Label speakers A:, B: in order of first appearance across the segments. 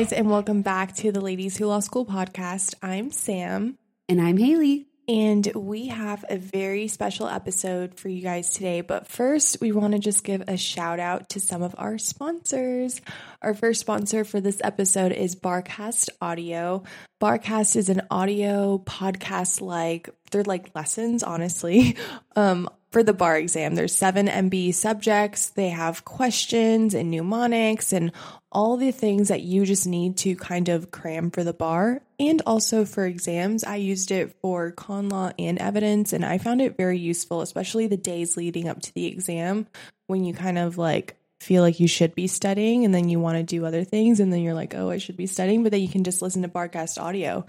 A: Guys, and welcome back to the Ladies Who Law School podcast. I'm Sam.
B: And I'm Haley.
A: And we have a very special episode for you guys today. But first, we want to just give a shout out to some of our sponsors. Our first sponsor for this episode is Barcast Audio. Barcast is an audio podcast like, they're like lessons, honestly. Um, for the bar exam. There's seven MB subjects. They have questions and mnemonics and all the things that you just need to kind of cram for the bar and also for exams. I used it for con law and evidence and I found it very useful, especially the days leading up to the exam when you kind of like feel like you should be studying and then you want to do other things and then you're like, oh, I should be studying, but then you can just listen to Barcast audio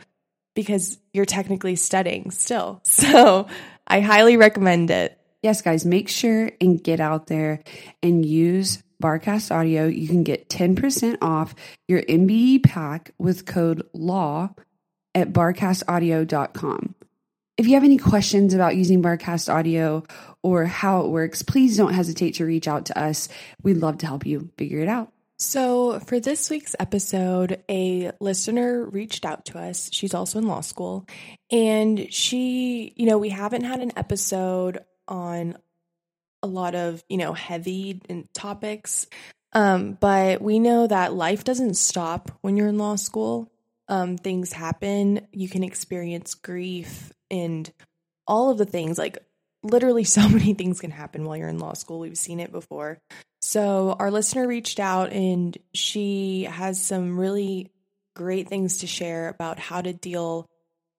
A: because you're technically studying still. So I highly recommend it.
C: Yes, guys, make sure and get out there and use Barcast Audio. You can get 10% off your MBE pack with code LAW at barcastaudio.com. If you have any questions about using Barcast Audio or how it works, please don't hesitate to reach out to us. We'd love to help you figure it out.
A: So, for this week's episode, a listener reached out to us. She's also in law school. And she, you know, we haven't had an episode on a lot of, you know, heavy topics. Um, but we know that life doesn't stop when you're in law school. Um, things happen. You can experience grief and all of the things. Like, literally, so many things can happen while you're in law school. We've seen it before. So, our listener reached out and she has some really great things to share about how to deal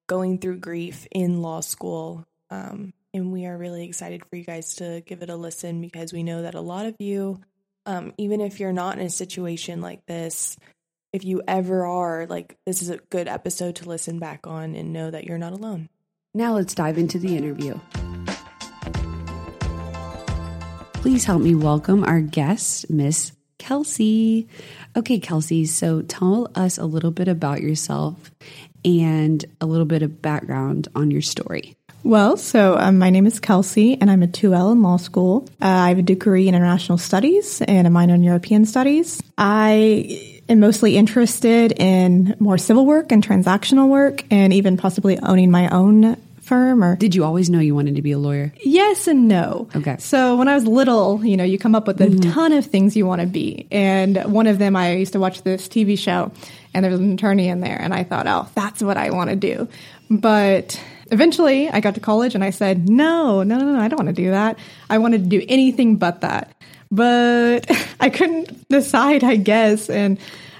A: going through grief in law school. Um, and we are really excited for you guys to give it a listen because we know that a lot of you, um, even if you're not in a situation like this, if you ever are, like, this is a good episode to listen back on and know that you're not alone.
C: Now let's dive into the interview. Please help me welcome our guest, Miss Kelsey. Okay, Kelsey, so tell us a little bit about yourself and a little bit of background on your story.
D: Well, so um, my name is Kelsey, and I'm a 2L in law school. Uh, I have a degree in international studies and a minor in European studies. I am mostly interested in more civil work and transactional work, and even possibly owning my own firm or
C: Did you always know you wanted to be a lawyer?
D: Yes and no.
C: Okay.
D: So when I was little, you know, you come up with a ton of things you want to be. And one of them, I used to watch this TV show and there was an attorney in there. And I thought, oh, that's what I want to do. But eventually I got to college and I said, no, no, no, no, I don't want to do that. I wanted to do anything but that. But I couldn't decide, I guess. And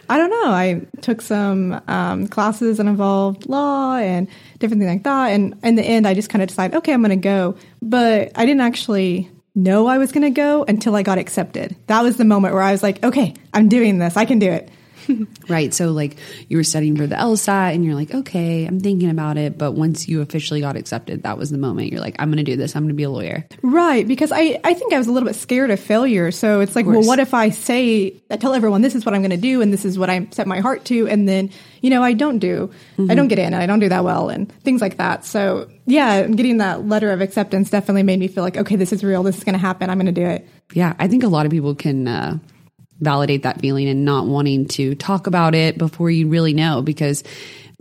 D: I don't know. I took some um, classes that involved law and different things like that. And in the end, I just kind of decided, okay, I'm going to go. But I didn't actually know I was going to go until I got accepted. That was the moment where I was like, okay, I'm doing this. I can do it.
C: Right. So, like, you were studying for the LSAT and you're like, okay, I'm thinking about it. But once you officially got accepted, that was the moment you're like, I'm going to do this. I'm going to be a lawyer.
D: Right, because I, I think I was a little bit scared of failure. So it's like, well, what if I say, I tell everyone this is what I'm going to do and this is what I set my heart to, and then, you know, I don't do, I don't get in and I don't do that well and things like that. So yeah, getting that letter of acceptance definitely made me feel like, okay, this is real. This is going to happen. I'm going to do it.
C: Yeah. I think a lot of people can uh, validate that feeling and not wanting to talk about it before you really know because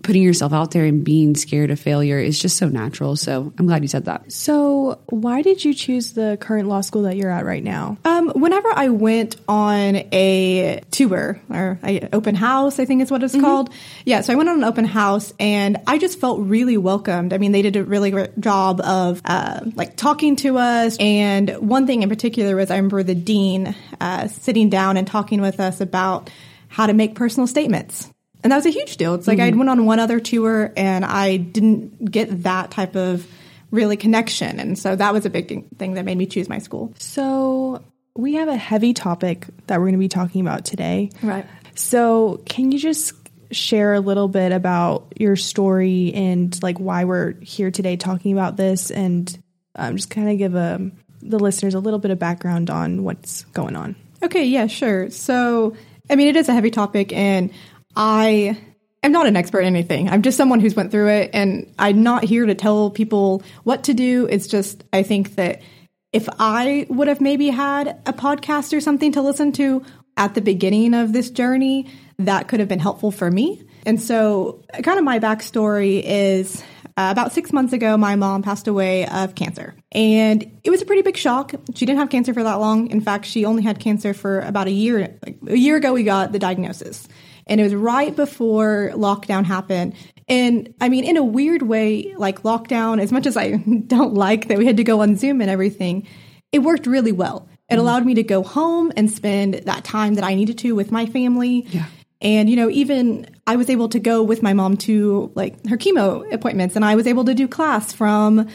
C: putting yourself out there and being scared of failure is just so natural. So I'm glad you said that.
A: So, why did you choose the current law school that you're at right now?
D: Um, whenever I went on a tour or a open house, I think is what it's called. Yeah, so I went on an open house and I just felt really welcomed. I mean, they did a really great job of uh, like talking to us. And one thing in particular was I remember the dean uh, sitting down and talking with us about how to make personal statements. And that was a huge deal. It's like I went on one other tour and I didn't get that type of really connection. And so that was a big thing that made me choose my school.
A: So, we have a heavy topic that we're going to be talking about today.
D: Right.
A: So, can you just share a little bit about your story and like why we're here today talking about this and um, just kind of give a, the listeners a little bit of background on what's going on?
D: Okay, yeah, sure. So, I mean, it is a heavy topic, and I am not an expert in anything. I'm just someone who's went through it, and I'm not here to tell people what to do. It's just, I think that if I would have maybe had a podcast or something to listen to at the beginning of this journey, that could have been helpful for me. And so, kind of my backstory is uh, about six months ago, my mom passed away of cancer. And it was a pretty big shock. She didn't have cancer for that long. In fact, she only had cancer for about a year. Like, a year ago, we got the diagnosis. And it was right before lockdown happened. And I mean, in a weird way, like lockdown, as much as I don't like that we had to go on Zoom and everything, it worked really well. It allowed me to go home and spend that time that I needed to with my family.
C: Yeah.
D: And, you know, even I was able to go with my mom to like her chemo appointments and I was able to do class from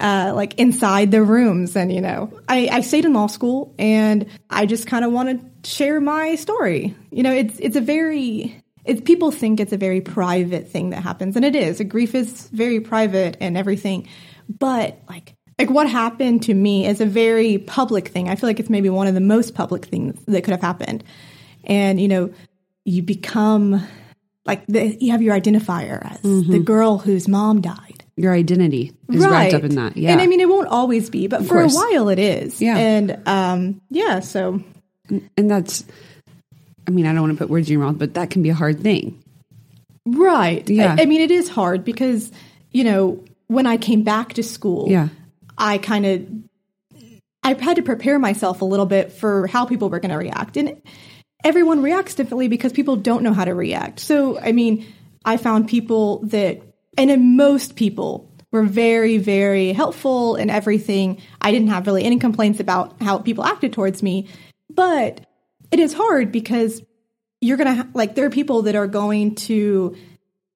D: uh, like inside the rooms. And, you know, I, I stayed in law school and I just kind of want to share my story. You know, it's, it's a very, it's, people think it's a very private thing that happens and it is. A Grief is very private and everything. But like, like what happened to me is a very public thing. I feel like it's maybe one of the most public things that could have happened. And, you know, you become like the, you have your identifier as the girl whose mom died.
C: Your identity is wrapped up in that. Yeah.
D: And I mean, it won't always be, but for a while it is.
C: Yeah.
D: And um, yeah, so
C: and that's, I mean, I don't want to put words in your mouth, but that can be a hard thing.
D: right.
C: Yeah.
D: I, I mean, it is hard because you know when I came back to school,
C: Yeah.
D: I kind of I had to prepare myself a little bit for how people were going to react, and everyone reacts differently because people don't know how to react. So, I mean, I found people that, and in most people were very, very helpful and everything. I didn't have really any complaints about how people acted towards me, but it is hard because you're gonna ha- like there are people that are going to,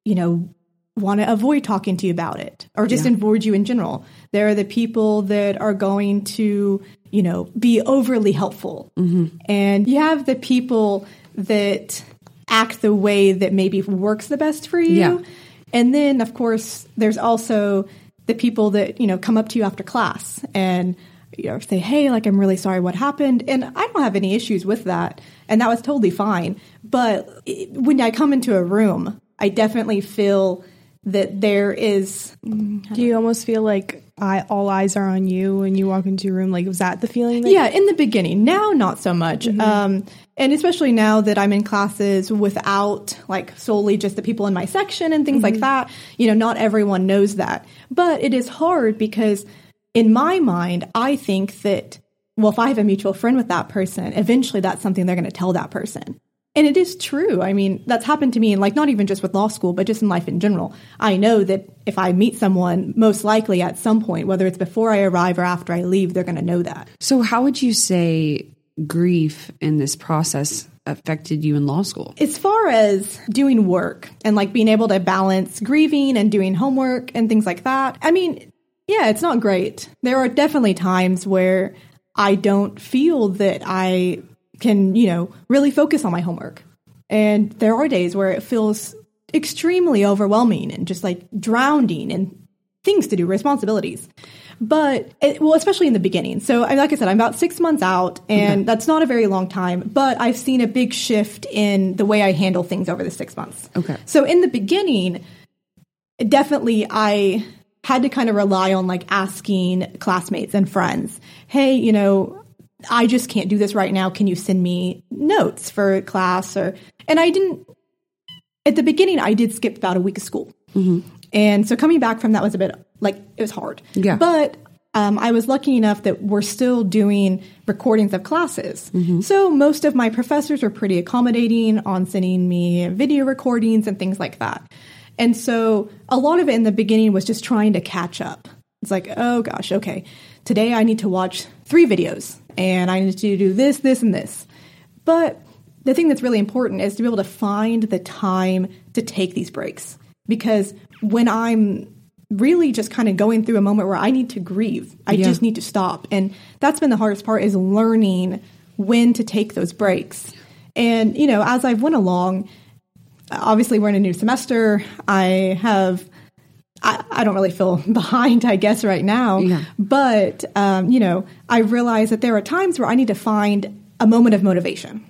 D: you know, want to avoid talking to you about it or just avoid you in general. There are the people that are going to, you know, be overly helpful. Mm-hmm. And you have the people that act the way that maybe works the best for you.
C: Yeah.
D: And then, of course, there's also the people that, you know, come up to you after class and, you know, say, hey, like, I'm really sorry what happened. And I don't have any issues with that. And that was totally fine. But it, when I come into a room, I definitely feel that there is mm,
A: Do you almost feel like I, all eyes are on you when you walk into your room? Like, was that the feeling? That
D: yeah in the beginning now not so much mm-hmm. um, and especially now that i'm in classes without like solely just the people in my section and things like mm-hmm. that you know not everyone knows that but it is hard because in my mind i think that well if i have a mutual friend with that person eventually that's something they're going to tell that person and it is true. I mean, that's happened to me, and like not even just with law school, but just in life in general. I know that if I meet someone, most likely at some point, whether it's before I arrive or after I leave, they're going to know that.
C: So, how would you say grief in this process affected you in law school?
D: As far as doing work and like being able to balance grieving and doing homework and things like that, I mean, yeah, it's not great. There are definitely times where I don't feel that I can, you know, really focus on my homework. And there are days where it feels extremely overwhelming and just like drowning in things to do, responsibilities. But it, well, especially in the beginning. So, like I said, I'm about six months out, and that's not a very long time. But I've seen a big shift in the way I handle things over the six months.
C: Okay.
D: So, in the beginning, definitely I had to kind of rely on like asking classmates and friends, hey, you know, I just can't do this right now. Can you send me notes for class or and I didn't at the beginning, I did skip about a week of school. And so coming back from that was a bit like it was hard.
C: Yeah.
D: But um, I was lucky enough that we're still doing recordings of classes. So most of my professors were pretty accommodating on sending me video recordings and things like that. And so a lot of it in the beginning was just trying to catch up. It's like, oh gosh, okay, today I need to watch three videos and I need to do this, this, and this. But the thing that's really important is to be able to find the time to take these breaks. Because when I'm really just kind of going through a moment where I need to grieve, I
C: Yeah.
D: just need to stop. And that's been the hardest part is learning when to take those breaks. And, you know, as I've went along, obviously we're in a new semester. I have I, I don't really feel behind, I guess, right now.
C: Yeah.
D: But, um, you know, I realize that there are times where I need to find a moment of motivation.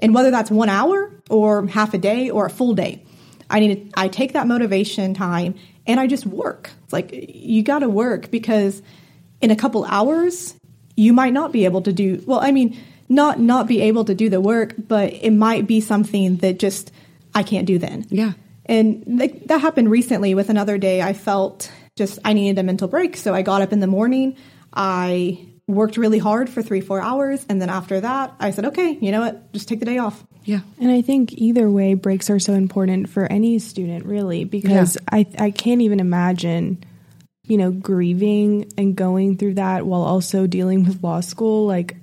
D: And whether that's one hour or half a day or a full day, I need to, I take that motivation time and I just work. It's like you got to work because in a couple hours you might not be able to do well, I mean, not not be able to do the work, but it might be something that just I can't do then.
C: Yeah.
D: And th- that happened recently with another day. I felt just I needed a mental break. So I got up in the morning. I worked really hard for three, four hours. And then after that, I said, okay, you know what? Just take the day off.
C: Yeah.
A: And I think either way, breaks are so important for any student, really, because I I can't even imagine, you know, grieving and going through that while also dealing with law school. Like,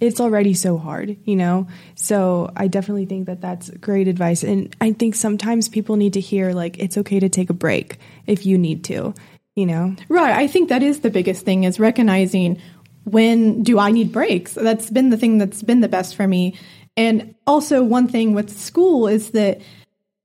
A: it's already so hard, you know. So I definitely think that that's great advice, and I think sometimes people need to hear like it's okay to take a break if you need to, you know.
D: Right. I think that is the biggest thing is recognizing when do I need breaks. That's been the thing that's been the best for me. And also one thing with school is that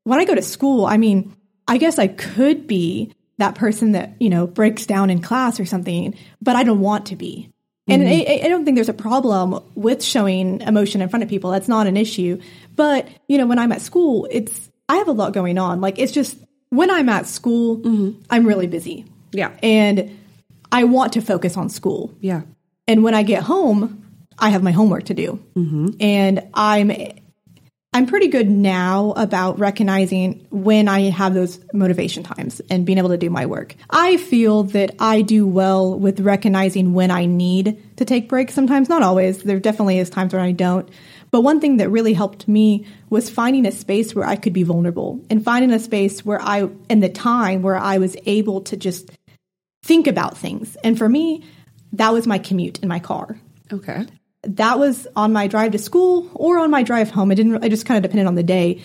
D: when I go to school, I mean, I guess I could be that person that, you know, breaks down in class or something, but I don't want to be. And mm-hmm. I, I don't think there's a problem with showing emotion in front of people. That's not an issue. But, you know, when I'm at school, it's, I have a lot going on. Like, it's just when I'm at school, mm-hmm. I'm really busy.
C: Yeah.
D: And I want to focus on school.
C: Yeah.
D: And when I get home, I have my homework to do. Mm-hmm. And I'm I'm pretty good now about recognizing when I have those motivation times and being able to do my work. I feel that I do well with recognizing when I need to take breaks sometimes, not always. There definitely is times when I don't. But one thing that really helped me was finding a space where I could be vulnerable and finding a space where I, in the time where I was able to just think about things. And for me, that was my commute in my car
C: Okay.
D: That was on my drive to school or on my drive home. It didn't. It just kind of depended on the day.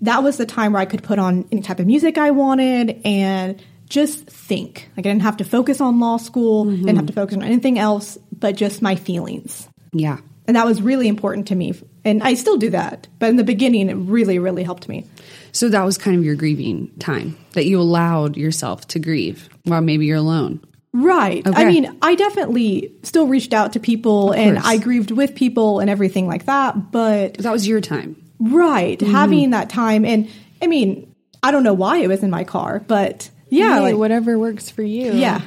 D: That was the time where I could put on any type of music I wanted and just think. Like I didn't have to focus on law school. Mm-hmm. Didn't have to focus on anything else but just my feelings.
C: Yeah.
D: And that was really important to me. And I still do that. But in the beginning, it really, really helped me.
C: So that was kind of your grieving time that you allowed yourself to grieve while maybe you're alone.
D: Right.
C: Okay.
D: I mean, I definitely still reached out to people and
C: course.
D: I grieved with people and everything like that. But
C: That was your time.
D: Right.
C: Mm-hmm.
D: Having that time. And I mean, I don't know why it was in my car, but yeah.
A: Hey,
D: like,
A: whatever works for you.
D: yeah.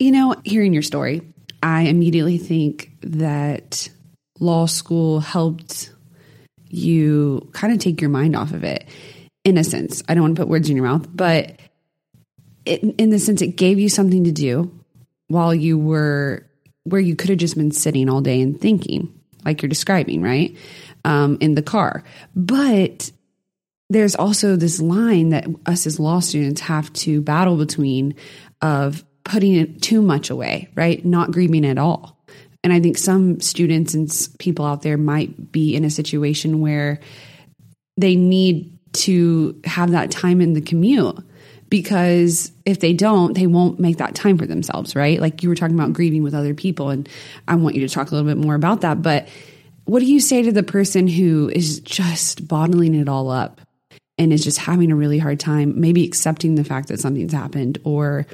C: You know, hearing your story, I immediately think that law school helped you kind of take your mind off of it in a sense. I don't want to put words in your mouth, but it, in the sense it gave you something to do while you were where you could have just been sitting all day and thinking, like you're describing, right? Um, in the car. But there's also this line that us as law students have to battle between of putting it too much away, right? Not grieving at all. And I think some students and people out there might be in a situation where they need to have that time in the commute because if they don't, they won't make that time for themselves, right? Like you were talking about grieving with other people, and I want you to talk a little bit more about that. But what do you say to the person who is just bottling it all up and is just having a really hard time, maybe accepting the fact that something's happened, or,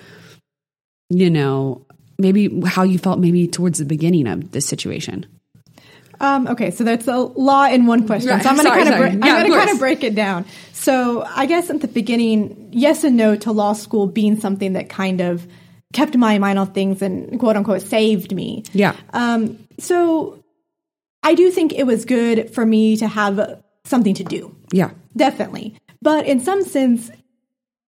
C: you know, maybe how you felt maybe towards the beginning of this situation?
D: Um, okay, so that's a law in one question.
C: Right,
D: So I'm going to kind of
C: Yeah,
D: I'm going to kind of break it down. So I guess at the beginning, yes and no to law school being something that kind of kept my mind on things and quote unquote saved me.
C: Yeah.
D: Um, so I do think it was good for me to have something to do.
C: Yeah.
D: Definitely. But in some sense,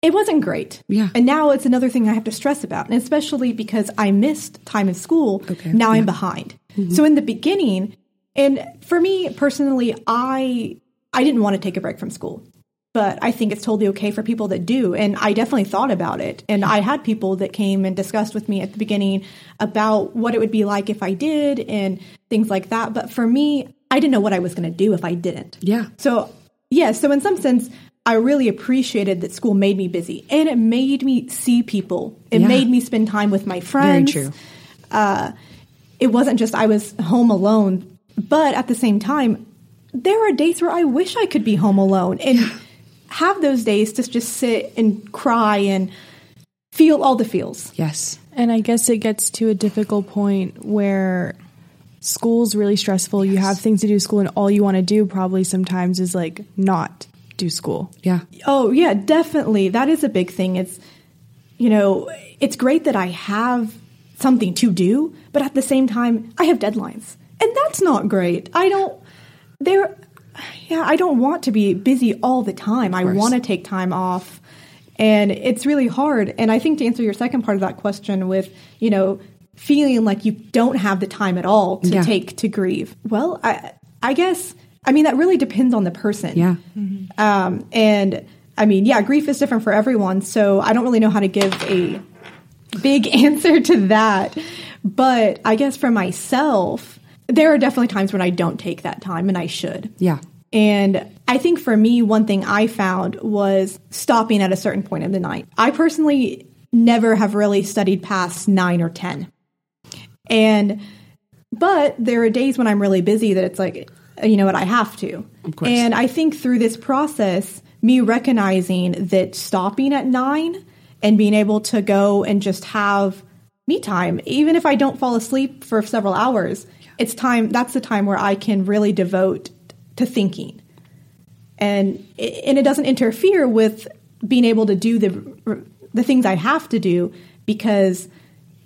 D: it wasn't great.
C: Yeah.
D: And now it's another thing I have to stress about, and especially because I missed time in school.
C: Okay.
D: Now I'm behind. So in the beginning, and for me personally, I I didn't want to take a break from school. But I think it's totally okay for people that do. And I definitely thought about it. And I had people that came and discussed with me at the beginning about what it would be like if I did and things like that. But for me, I didn't know what I was going to do if I didn't.
C: Yeah.
D: So, yeah, so in some sense, I really appreciated that school made me busy and it made me see people. It
C: Yeah.
D: made me spend time with my friends.
C: true.
D: Uh, it wasn't just I was home alone, but at the same time, there are days where I wish I could be home alone and have those days to just sit and cry and feel all the feels.
C: Yes.
A: And I guess it gets to a difficult point where school's really stressful. You have things to do at school, and all you want to do probably sometimes is like not do school.
C: Yeah.
D: Oh, yeah, definitely. That is a big thing. It's, you know, it's great that I have something to do, but at the same time, I have deadlines. And that's not great. I don't, there, yeah, I don't want to be busy all the time. I want to take time off. And it's really hard. And I think to answer your second part of that question with, you know, feeling like you don't have the time at all to
C: Yeah.
D: take to grieve. Well, I, I guess, I mean, that really depends on the person.
C: Yeah.
D: Um, and I mean, yeah, grief is different for everyone. So I don't really know how to give a big answer to that. But I guess for myself, there are definitely times when I don't take that time and I should.
C: Yeah.
D: And I think for me, one thing I found was stopping at a certain point in the night. I personally never have really studied past nine or 10. And, but there are days when I'm really busy that it's like, you know what, I have to.
C: Of course.
D: And I think through this process, me recognizing that stopping at nine and being able to go and just have me time, even if I don't fall asleep for several hours, it's time, that's the time where I can really devote to thinking. And, and it doesn't interfere with being able to do the, the things I have to do because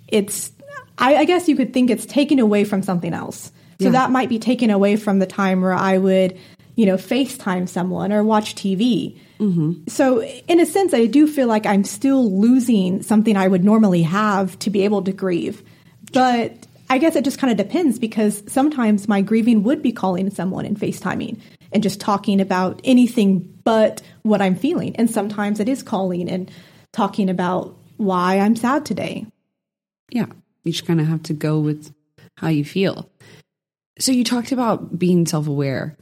D: it's, I, I guess you could think it's taken away from something else. So
C: Yeah.
D: that might be taken away from the time where I would, you know, FaceTime someone or watch TV. Mm-hmm. So, in a sense, I do feel like I'm still losing something I would normally have to be able to grieve. But I guess it just kind of depends because sometimes my grieving would be calling someone and FaceTiming and just talking about anything but what I'm feeling. And sometimes it is calling and talking about why I'm sad today.
C: Yeah. You just kind of have to go with how you feel. So you talked about being self aware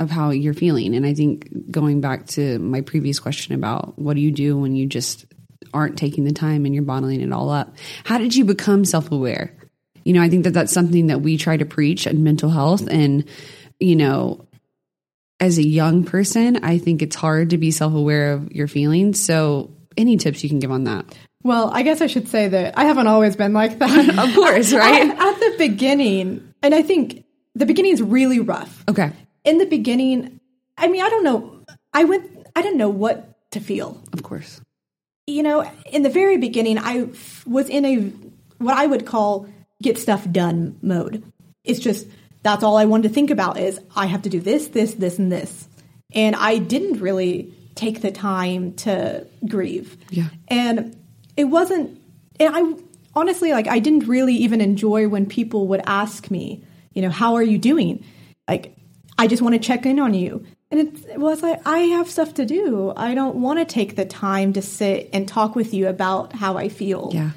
C: of how you're feeling. And I think going back to my previous question about what do you do when you just aren't taking the time and you're bottling it all up, how did you become self aware? You know, I think that that's something that we try to preach in mental health. And, you know, as a young person, I think it's hard to be self aware of your feelings. So, any tips you can give on that?
D: Well, I guess I should say that I haven't always been like that.
C: Of course, right?
D: At, at the beginning, and I think the beginning is really rough.
C: Okay.
D: In the beginning, I mean, I don't know. I went, I didn't know what to feel.
C: Of course.
D: You know, in the very beginning, I f- was in a, what I would call get stuff done mode. It's just, that's all I wanted to think about is I have to do this, this, this, and this. And I didn't really take the time to grieve.
C: Yeah.
D: And it wasn't, and I honestly, like, I didn't really even enjoy when people would ask me, you know, how are you doing? Like, I just want to check in on you. And it, it was like, I have stuff to do. I don't want to take the time to sit and talk with you about how I feel.
C: Yeah.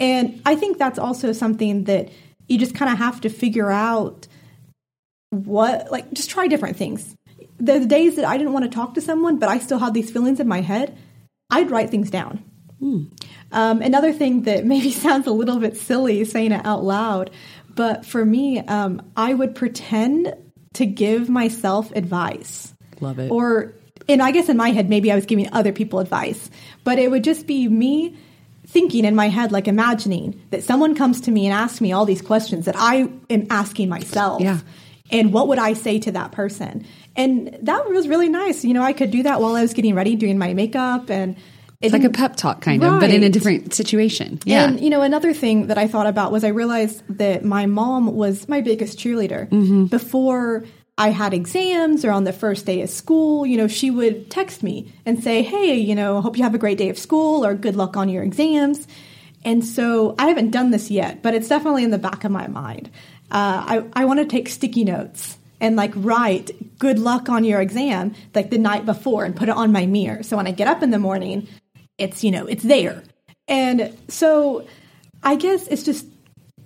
D: And I think that's also something that you just kind of have to figure out what, like, just try different things. The days that I didn't want to talk to someone, but I still had these feelings in my head, I'd write things down. Um, another thing that maybe sounds a little bit silly saying it out loud, but for me, um, I would pretend to give myself advice.
C: Love it.
D: Or, and I guess in my head, maybe I was giving other people advice, but it would just be me thinking in my head, like imagining that someone comes to me and asks me all these questions that I am asking myself.
C: Yeah.
D: And what would I say to that person? And that was really nice. You know, I could do that while I was getting ready, doing my makeup and
C: It's like a pep talk kind of, but in a different situation. Yeah.
D: And you know, another thing that I thought about was I realized that my mom was my biggest cheerleader
C: Mm-hmm.
D: before I had exams or on the first day of school, you know, she would text me and say, Hey, you know, hope you have a great day of school or good luck on your exams. And so I haven't done this yet, but it's definitely in the back of my mind. Uh, I, I want to take sticky notes and like write good luck on your exam like the night before and put it on my mirror. So when I get up in the morning, it's, you know, it's there. And so I guess it's just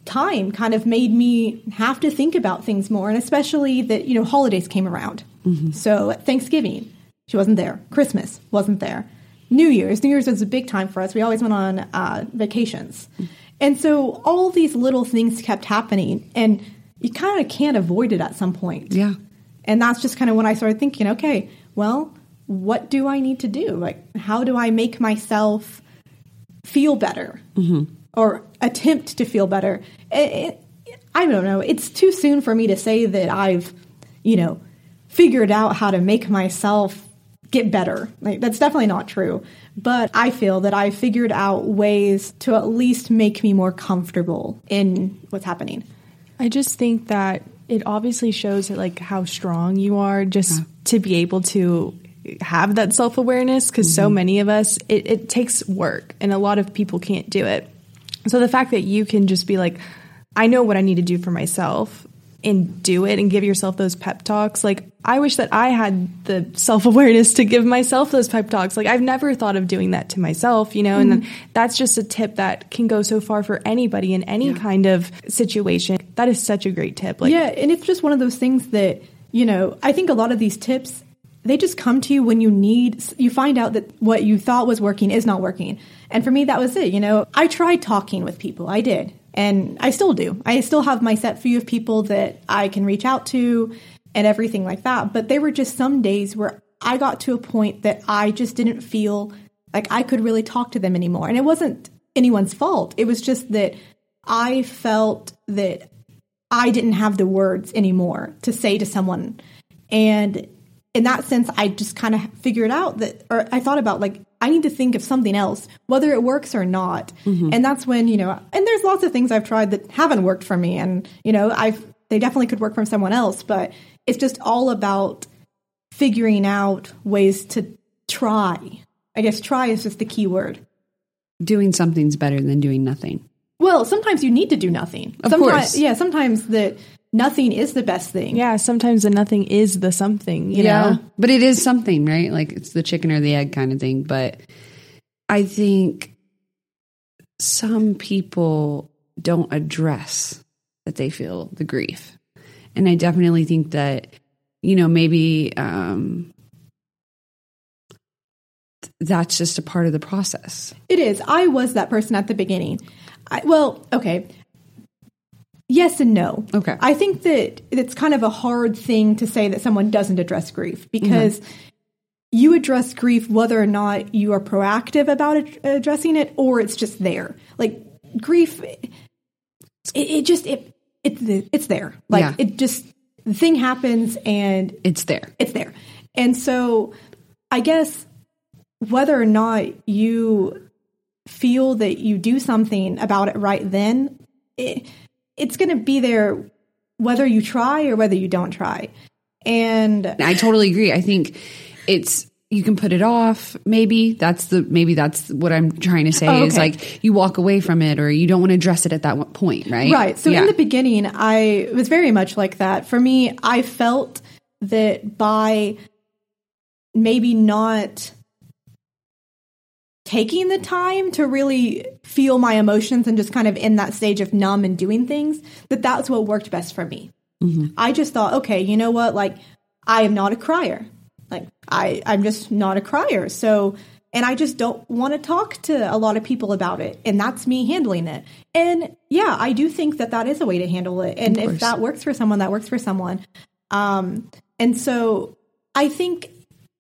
D: time kind of made me have to think about things more, and especially that you know holidays came around. Mm-hmm. So Thanksgiving, she wasn't there. Christmas wasn't there. New Year's, New Year's was a big time for us. We always went on uh, vacations, mm-hmm. and so all these little things kept happening, and you kind of can't avoid it at some point.
C: Yeah,
D: and that's just kind of when I started thinking, okay, well, what do I need to do? Like, how do I make myself feel better? Mm-hmm or attempt to feel better. It, it, I don't know. It's too soon for me to say that I've, you know, figured out how to make myself get better. Like that's definitely not true. But I feel that I figured out ways to at least make me more comfortable in what's happening.
A: I just think that it obviously shows that like how strong you are just yeah. to be able to have that self-awareness because mm-hmm. so many of us it, it takes work and a lot of people can't do it so the fact that you can just be like, I know what I need to do for myself and do it and give yourself those pep talks. Like, I wish that I had the self awareness to give myself those pep talks. Like, I've never thought of doing that to myself, you know, mm-hmm. and that's just a tip that can go so far for anybody in any yeah. kind of situation. That is such a great tip.
D: Like, yeah. And it's just one of those things that, you know, I think a lot of these tips, they just come to you when you need, you find out that what you thought was working is not working. And for me, that was it. You know, I tried talking with people. I did. And I still do. I still have my set few of people that I can reach out to and everything like that. But there were just some days where I got to a point that I just didn't feel like I could really talk to them anymore. And it wasn't anyone's fault. It was just that I felt that I didn't have the words anymore to say to someone. And in that sense, I just kind of figured out that, or I thought about like, I need to think of something else, whether it works or not. Mm-hmm. And that's when, you know, and there's lots of things I've tried that haven't worked for me. And, you know, I've, they definitely could work for someone else, but it's just all about figuring out ways to try. I guess try is just the key word.
C: Doing something's better than doing nothing.
D: Well, sometimes you need to do nothing.
C: Of
D: sometimes,
C: course.
D: Yeah, sometimes that nothing is the best thing.
A: Yeah, sometimes the nothing is the something, you yeah. know?
C: But it is something, right? Like it's the chicken or the egg kind of thing. But I think some people don't address that they feel the grief. And I definitely think that, you know, maybe um, that's just a part of the process.
D: It is. I was that person at the beginning. I, well, okay. Yes and no.
C: Okay.
D: I think that it's kind of a hard thing to say that someone doesn't address grief because mm-hmm. you address grief whether or not you are proactive about addressing it or it's just there. Like grief, it, it just it it it's there. Like yeah. it just the thing happens and
C: it's there.
D: It's there. And so I guess whether or not you feel that you do something about it right then, it, it's going to be there whether you try or whether you don't try. And
C: I totally agree. I think it's you can put it off maybe that's the maybe that's what i'm trying to say oh, okay. is like you walk away from it or you don't want to address it at that point right
D: right so yeah. in the beginning i was very much like that for me i felt that by maybe not taking the time to really feel my emotions and just kind of in that stage of numb and doing things, that that's what worked best for me. Mm-hmm. I just thought, okay, you know what? Like, I am not a crier. Like, I, I'm just not a crier. So, and I just don't want to talk to a lot of people about it. And that's me handling it. And yeah, I do think that that is a way to handle it. And if that works for someone, that works for someone. Um, and so I think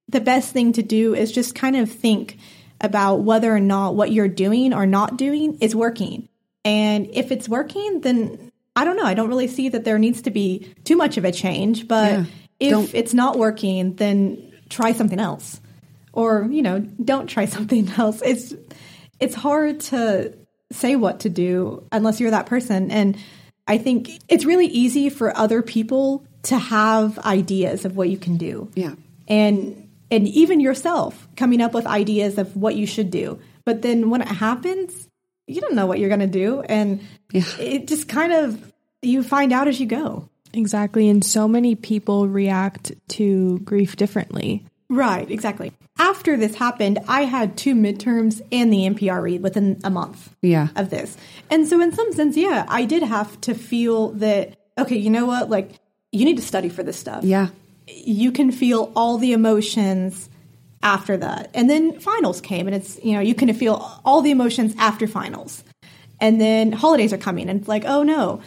D: the best thing to do is just kind of think about whether or not what you're doing or not doing is working. And if it's working, then I don't know. I don't really see that there needs to be too much of a change. But yeah, if don't. it's not working, then try something else. Or, you know, don't try something else. It's it's hard to say what to do unless you're that person. And I think it's really easy for other people to have ideas of what you can do.
A: Yeah.
D: And and even yourself coming up with ideas of what you should do. But then when it happens, you don't know what you're going to do and
A: Yeah.
D: it just kind of you find out as you go.
E: Exactly. And so many people react to grief differently.
D: Right, exactly. After this happened, I had two midterms and the MPRE within a month.
A: Yeah.
D: of this. And so, in some sense, yeah, I did have to feel that, okay, you know what? Like, you need to study for this stuff.
A: Yeah.
D: You can feel all the emotions after that. And then finals came, and it's, you know, you can feel all the emotions after finals. And then holidays are coming, and it's like, oh no,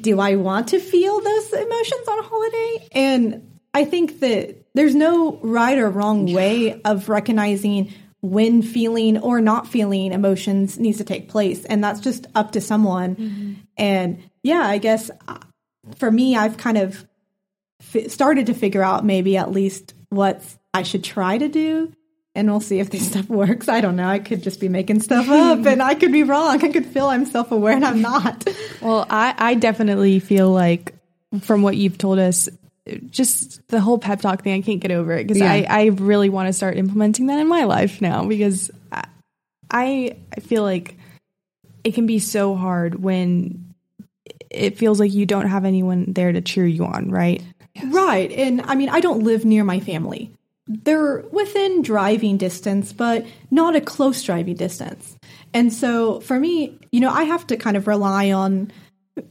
D: do I want to feel those emotions on a holiday? And I think that there's no right or wrong way of recognizing when feeling or not feeling emotions needs to take place. And that's just up to someone. And yeah, I guess uh, for me, I've kind of started to figure out maybe at least what I should try to do. And we'll see if this stuff works. I don't know. I could just be making stuff up and I could be wrong. I could feel I'm self aware and I'm not.
E: Well, I, I definitely feel like from what you've told us, just the whole pep talk thing, I can't get over it because
A: Yeah.
E: I, I really want to start implementing that in my life now because I, I I feel like it can be so hard when it feels like you don't have anyone there to cheer you on, right?
D: Right. And I mean, I don't live near my family. They're within driving distance, but not a close driving distance. And so for me, you know, I have to kind of rely on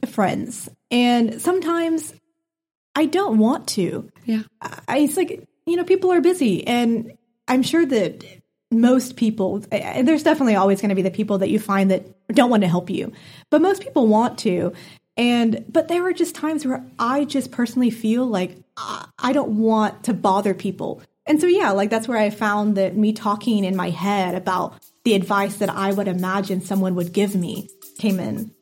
D: friends. And sometimes I don't want to.
A: Yeah.
D: I, it's like, you know, people are busy. And I'm sure that most people, and there's definitely always going to be the people that you find that don't want to help you, but most people want to. And, but there are just times where I just personally feel like I I don't want to bother people. And so, yeah, like that's where I found that me talking in my head about the advice that I would imagine someone would give me came in.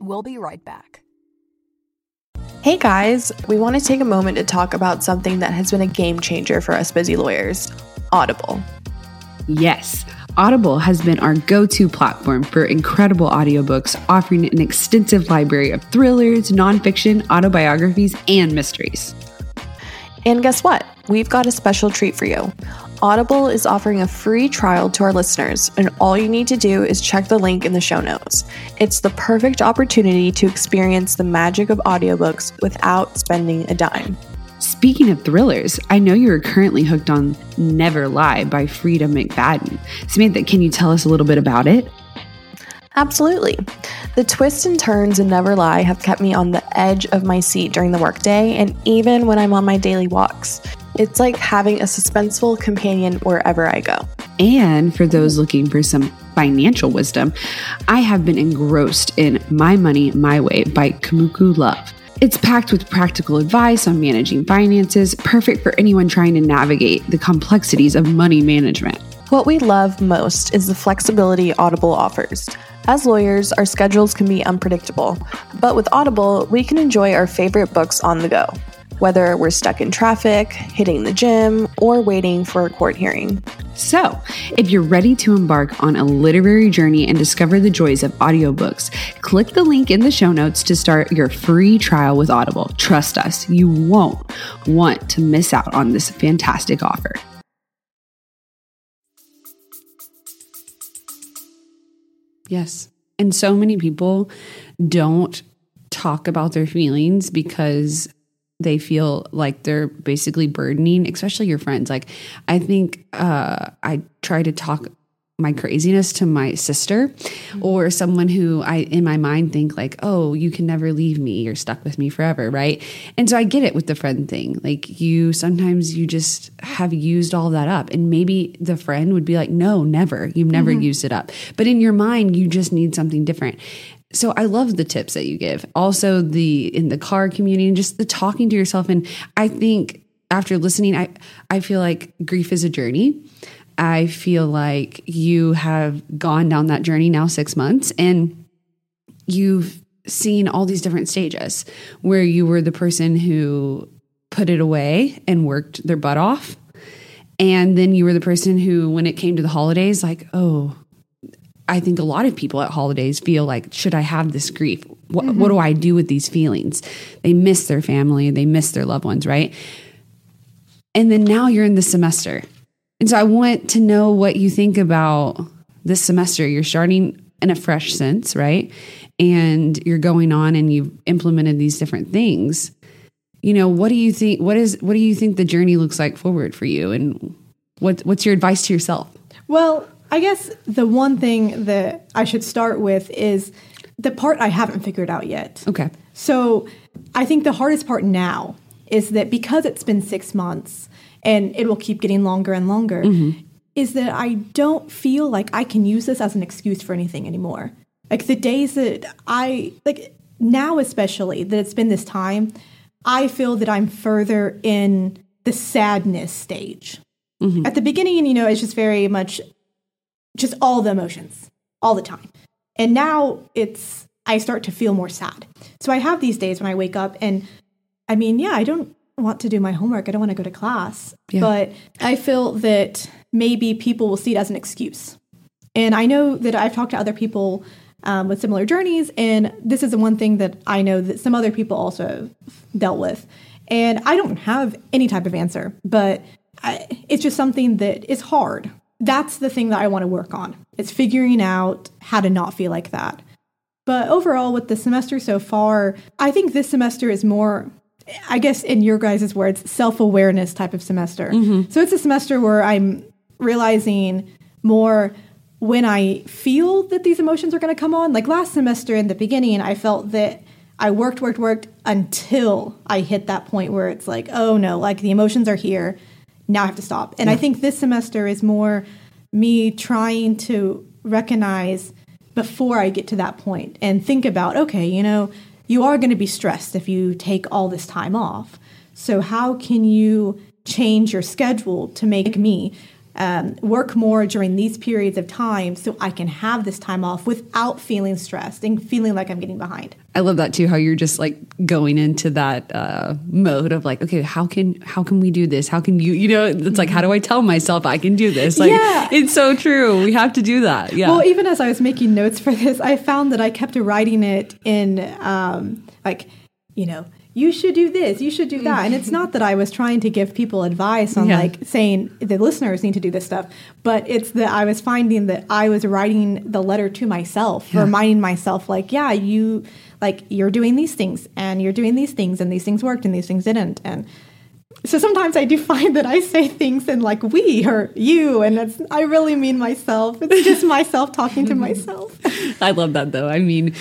F: We'll be right back.
E: Hey guys, we want to take a moment to talk about something that has been a game changer for us busy lawyers Audible.
C: Yes, Audible has been our go to platform for incredible audiobooks, offering an extensive library of thrillers, nonfiction, autobiographies, and mysteries.
E: And guess what? We've got a special treat for you. Audible is offering a free trial to our listeners, and all you need to do is check the link in the show notes. It's the perfect opportunity to experience the magic of audiobooks without spending a dime.
C: Speaking of thrillers, I know you are currently hooked on Never Lie by Freida McFadden. Samantha, can you tell us a little bit about it?
E: Absolutely. The twists and turns in Never Lie have kept me on the edge of my seat during the workday and even when I'm on my daily walks. It's like having a suspenseful companion wherever I go.
C: And for those looking for some financial wisdom, I have been engrossed in My Money My Way by Kumiko Love. It's packed with practical advice on managing finances, perfect for anyone trying to navigate the complexities of money management.
E: What we love most is the flexibility Audible offers. As lawyers, our schedules can be unpredictable, but with Audible, we can enjoy our favorite books on the go, whether we're stuck in traffic, hitting the gym, or waiting for a court hearing.
C: So, if you're ready to embark on a literary journey and discover the joys of audiobooks, click the link in the show notes to start your free trial with Audible. Trust us, you won't want to miss out on this fantastic offer. Yes. And so many people don't talk about their feelings because they feel like they're basically burdening, especially your friends. Like, I think uh, I try to talk my craziness to my sister or someone who I, in my mind, think like, oh, you can never leave me. You're stuck with me forever. Right. And so I get it with the friend thing. Like, you sometimes you just have used all that up. And maybe the friend would be like, no, never. You've never used it up. But in your mind, you just need something different so I love the tips that you give. Also the in the car community and just the talking to yourself. And I think after listening, I I feel like grief is a journey. I feel like you have gone down that journey now six months and you've seen all these different stages where you were the person who put it away and worked their butt off. And then you were the person who, when it came to the holidays, like, oh, I think a lot of people at holidays feel like, should I have this grief? what, what do I do with these feelings? They miss their family, they miss their loved ones, right? And then now you're in the semester. And so I want to know what you think about this semester. You're starting in a fresh sense, right? And you're going on and you've implemented these different things. You know, what do you think what is what do you think the journey looks like forward for you and what what's your advice to yourself?
D: Well, I guess the one thing that I should start with is the part I haven't figured out yet.
C: Okay.
D: So I think the hardest part now is that because it's been six months and it will keep getting longer and longer, mm-hmm. is that I don't feel like I can use this as an excuse for anything anymore. Like the days that I, like now especially, that it's been this time, I feel that I'm further in the sadness stage. Mm-hmm. At the beginning, you know, it's just very much just all the emotions all the time. And now it's I start to feel more sad. So I have these days when I wake up and I mean, yeah, I don't want to do my homework. I don't want to go to class.
C: Yeah.
D: But I feel that maybe people will see it as an excuse. And I know that I've talked to other people um, with similar journeys, and this is the one thing that I know that some other people also have dealt with. And I don't have any type of answer, but I, it's just something that is hard. That's the thing that I want to work on. It's figuring out how to not feel like that. But overall, with the semester so far, I think this semester is more, I guess, in your guys' words, self awareness type of semester. Mm-hmm. So it's a semester where I'm realizing more when I feel that these emotions are going to come on. Like last semester in the beginning, I felt that I worked, worked, worked until I hit that point where it's like, oh no, like the emotions are here. Now I have to stop. And I think this semester is more me trying to recognize before I get to that point and think about, okay, you know, you are going to be stressed if you take all this time off. So, how can you change your schedule to make me um, work more during these periods of time so I can have this time off without feeling stressed and feeling like I'm getting behind?
C: I love that too. How you're just like going into that uh, mode of like, okay, how can how can we do this? How can you? You know, it's like, how do I tell myself I can do this? Like,
D: Yeah.
C: it's so true. We have to do that. Yeah.
D: Well, even as I was making notes for this, I found that I kept writing it in um, like, you know, you should do this, you should do that. And it's not that I was trying to give people advice on
C: Yeah.
D: like saying the listeners need to do this stuff, but it's that I was finding that I was writing the letter to myself, reminding myself, like, yeah, you like you're doing these things and you're doing these things and these things worked and these things didn't. And so sometimes I do find that I say things and like we or you, and it's, I really mean myself. It's just myself talking to myself.
C: I love that though. I mean,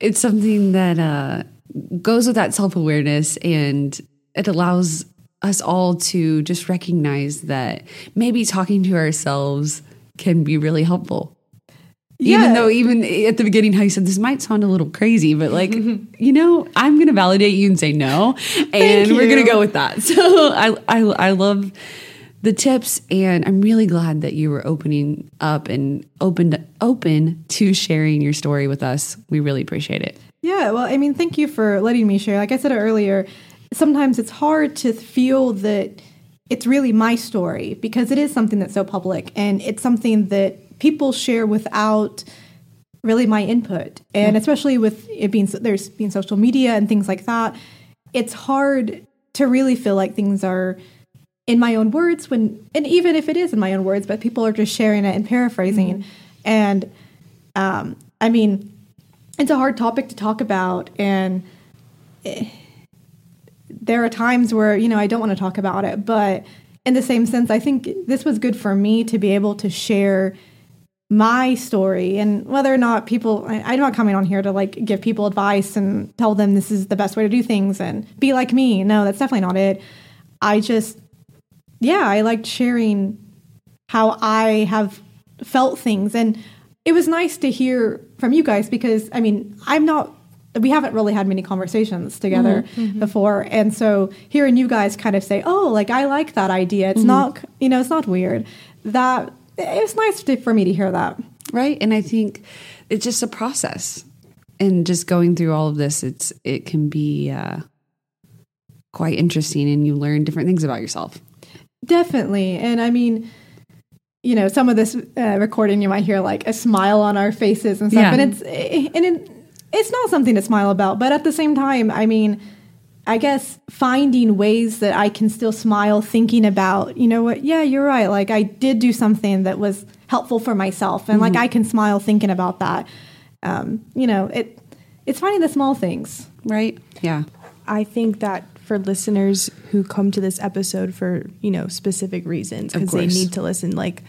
C: it's something that uh, goes with that self awareness and it allows us all to just recognize that maybe talking to ourselves can be really helpful.
D: Yeah.
C: Even though, even at the beginning, how you said this might sound a little crazy, but like, you know, I'm going to validate you and say no, and we're going to go with that. So I, I, I love the tips, and I'm really glad that you were opening up and opened open to sharing your story with us. We really appreciate it.
D: Yeah, well, I mean, thank you for letting me share. Like I said earlier, sometimes it's hard to feel that it's really my story because it is something that's so public and it's something that people share without really my input. And especially with it being there's being social media and things like that, it's hard to really feel like things are in my own words when and even if it is in my own words, but people are just sharing it and paraphrasing. And um, I mean, it's a hard topic to talk about and eh, there are times where you know I don't want to talk about it but in the same sense I think this was good for me to be able to share my story and whether or not people I, I'm not coming on here to like give people advice and tell them this is the best way to do things and be like me no that's definitely not it I just yeah I liked sharing how I have felt things. And it was nice to hear from you guys because, I mean, I'm not, we haven't really had many conversations together mm-hmm. Mm-hmm. before. And so hearing you guys kind of say, oh, like, I like that idea. It's mm-hmm. not, you know, it's not weird. That, it was nice to, for me to hear that.
C: right and i think it's just a process and just going through all of this it's it can be uh, quite interesting and you learn different things about yourself
D: Definitely. And I mean, you know, some of this uh, recording, you might hear like a smile on our faces and stuff.
C: Yeah.
D: And it's, and it, it's not something to smile about. But at the same time, I mean, I guess finding ways that I can still smile thinking about, you know what, yeah, you're right. Like I did do something that was helpful for myself. And like I can smile thinking about that. Um, you know, it it's finding the small things.
B: Right? Yeah.
A: I think that for listeners who come to this episode for you know specific reasons because they need to listen, like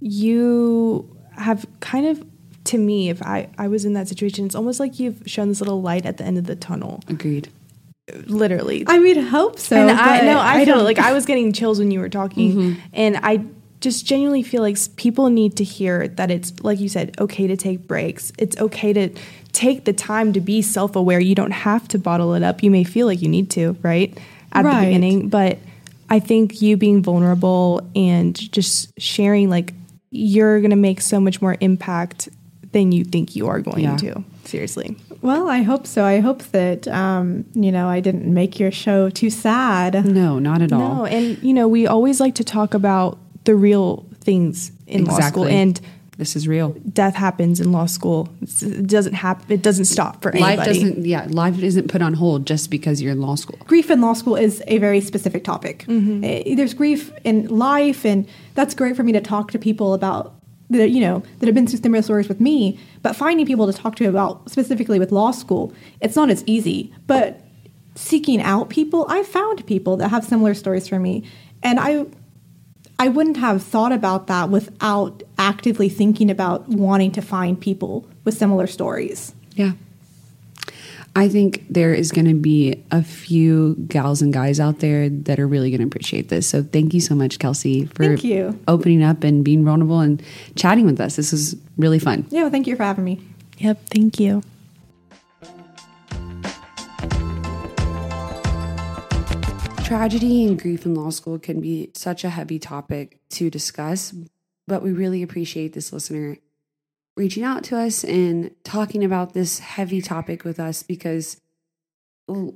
A: you have kind of to me, if I I was in that situation, it's almost like you've shown this little light at the end of the tunnel,
B: Agreed.
A: literally.
D: I mean, hope so.
A: and I
D: but
A: know I, feel
D: don't-
A: like I was getting chills when you were talking, mm-hmm. and I just genuinely feel like people need to hear that it's like you said, okay to take breaks. It's okay to take the time to be self aware. You don't have to bottle it up. You may feel like you need to, right at
D: Right.
A: the beginning, but I think you being vulnerable and just sharing, like you're gonna make so much more impact than you think you are going
B: Yeah.
A: to. Seriously.
D: Well, I hope so. I hope that um, you know I didn't make your show too sad.
B: No, not at all.
A: No, and you know, we always like to talk about the real things in law school, and
B: This is real.
A: death happens in law school. It doesn't happen. It doesn't stop for anybody.
B: Life doesn't yeah, life isn't put on hold just because you're in law school.
D: Grief in law school is a very specific topic. Eh, There's grief in life, and that's great for me to talk to people about that. You know that have been through similar stories with me. But finding people to talk to about specifically with law school, it's not as easy. But seeking out people, I found people that have similar stories for me, and I I wouldn't have thought about that without actively thinking about wanting to find people with similar stories.
B: Yeah. I think there is going to be a few gals and guys out there that are really going to appreciate this. So thank you so much, Kelsey, for
D: Thank you.
B: opening up and being vulnerable and chatting with us. This was really fun.
D: Yeah, well, thank you for having me.
A: Yep. Thank you.
C: Tragedy and grief in law school can be such a heavy topic to discuss, but we really appreciate this listener reaching out to us and talking about this heavy topic with us because,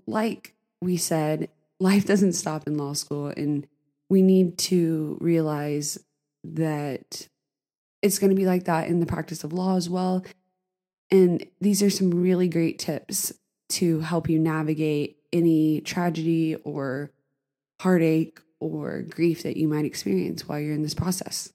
C: like we said, life doesn't stop in law school, and we need to realize that it's going to be like that in the practice of law as well. And these are some really great tips to help you navigate any tragedy or heartache or grief that you might experience while you're in this process.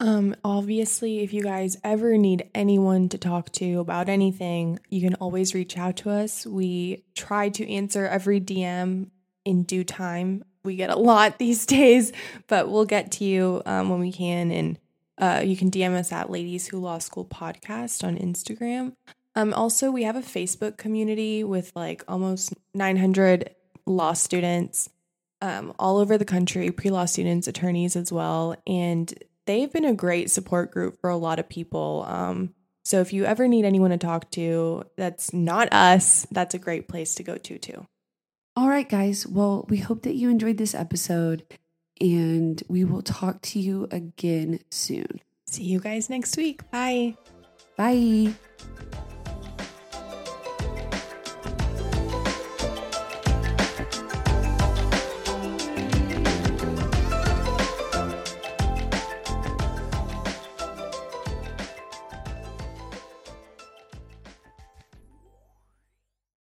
A: Um, obviously, if you guys ever need anyone to talk to about anything, you can always reach out to us. We try to answer every DM in due time. We get a lot these days, but we'll get to you um, when we can. And uh, you can DM us at Ladies Who Law School Podcast on Instagram. Um, also, we have a Facebook community with like almost 900 law students um, all over the country, pre law students, attorneys as well. And they've been a great support group for a lot of people. Um, so if you ever need anyone to talk to that's not us, that's a great place to go to, too.
C: All right, guys. Well, we hope that you enjoyed this episode and we will talk to you again soon.
A: See you guys next week. Bye.
C: Bye.